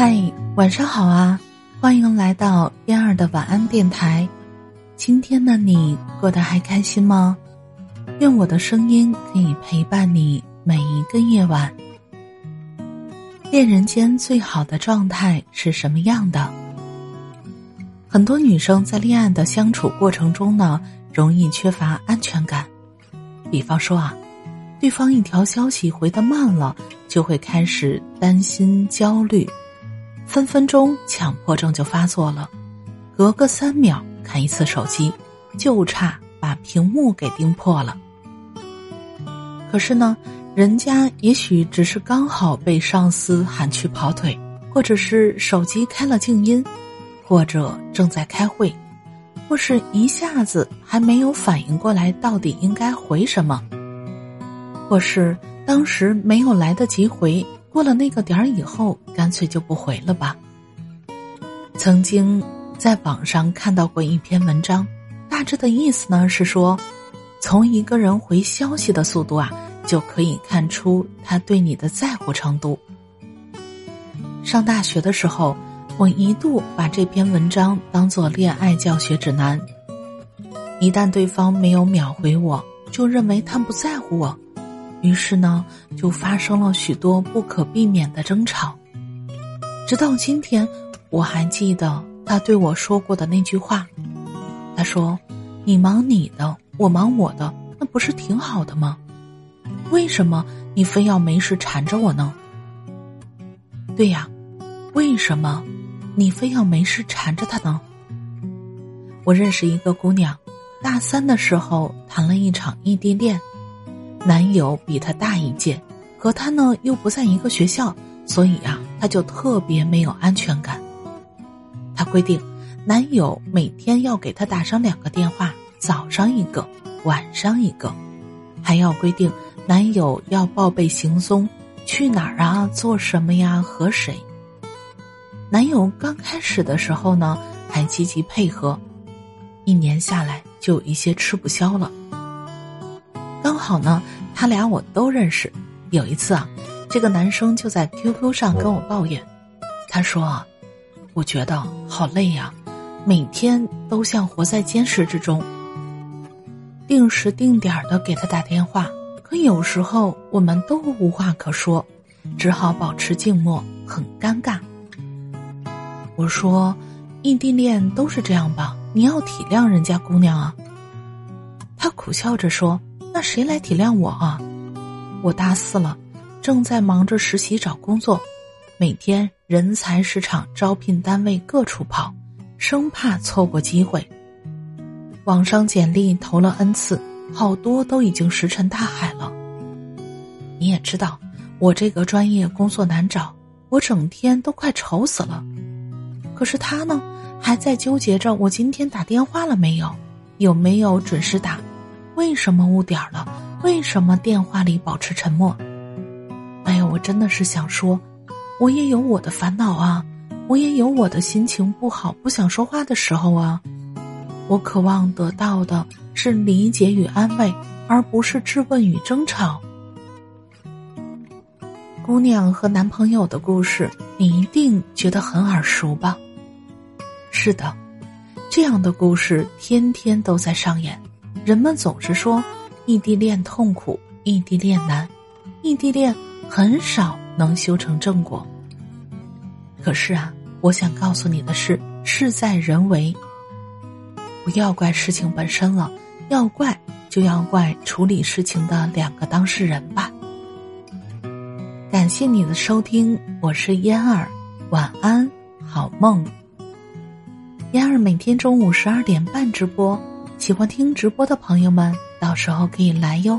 嗨，晚上好啊！欢迎来到燕儿的晚安电台。今天的你过得还开心吗？愿我的声音可以陪伴你每一个夜晚。恋人间最好的状态是什么样的？很多女生在恋爱的相处过程中呢，容易缺乏安全感。比方说啊，对方一条消息回的慢了，就会开始担心焦虑。分分钟强迫症就发作了，隔个三秒看一次手机，就差把屏幕给盯破了。可是呢，人家也许只是刚好被上司喊去跑腿，或者是手机开了静音，或者正在开会，或是一下子还没有反应过来到底应该回什么，或是当时没有来得及回。过了那个点儿以后，干脆就不回了吧。曾经在网上看到过一篇文章，大致的意思呢是说，从一个人回消息的速度啊，就可以看出他对你的在乎程度。上大学的时候，我一度把这篇文章当做恋爱教学指南。一旦对方没有秒回我，就认为他不在乎我。于是呢，就发生了许多不可避免的争吵。直到今天，我还记得他对我说过的那句话。他说：“你忙你的，我忙我的，那不是挺好的吗？为什么你非要没事缠着我呢？”对呀，为什么你非要没事缠着他呢？我认识一个姑娘，大三的时候谈了一场异地恋。男友比她大一届，和她呢又不在一个学校，所以呀，她就特别没有安全感。她规定，男友每天要给她打上两个电话，早上一个，晚上一个，还要规定男友要报备行踪，去哪儿啊，做什么呀，和谁。男友刚开始的时候呢，还积极配合，一年下来就有一些吃不消了。刚好呢，他俩我都认识。有一次啊，这个男生就在 QQ 上跟我抱怨，他说：“啊，我觉得好累呀，每天都像活在监视之中。定时定点的给他打电话，可有时候我们都无话可说，只好保持静默，很尴尬。”我说：“异地恋都是这样吧？你要体谅人家姑娘啊。”他苦笑着说。那谁来体谅我啊？我大四了，正在忙着实习找工作，每天人才市场招聘单位各处跑，生怕错过机会。网上简历投了 n 次，好多都已经石沉大海了。你也知道，我这个专业工作难找，我整天都快愁死了。可是他呢，还在纠结着我今天打电话了没有，有没有准时打。为什么误点了？为什么电话里保持沉默？哎呀，我真的是想说，我也有我的烦恼啊，我也有我的心情不好、不想说话的时候啊。我渴望得到的是理解与安慰，而不是质问与争吵。姑娘和男朋友的故事，你一定觉得很耳熟吧？是的，这样的故事天天都在上演。人们总是说异地恋痛苦，异地恋难，异地恋很少能修成正果。可是啊，我想告诉你的是，事在人为。不要怪事情本身了，要怪就要怪处理事情的两个当事人吧。感谢你的收听，我是嫣儿，晚安，好梦。嫣儿每天中午十二点半直播。喜欢听直播的朋友们，到时候可以来哟。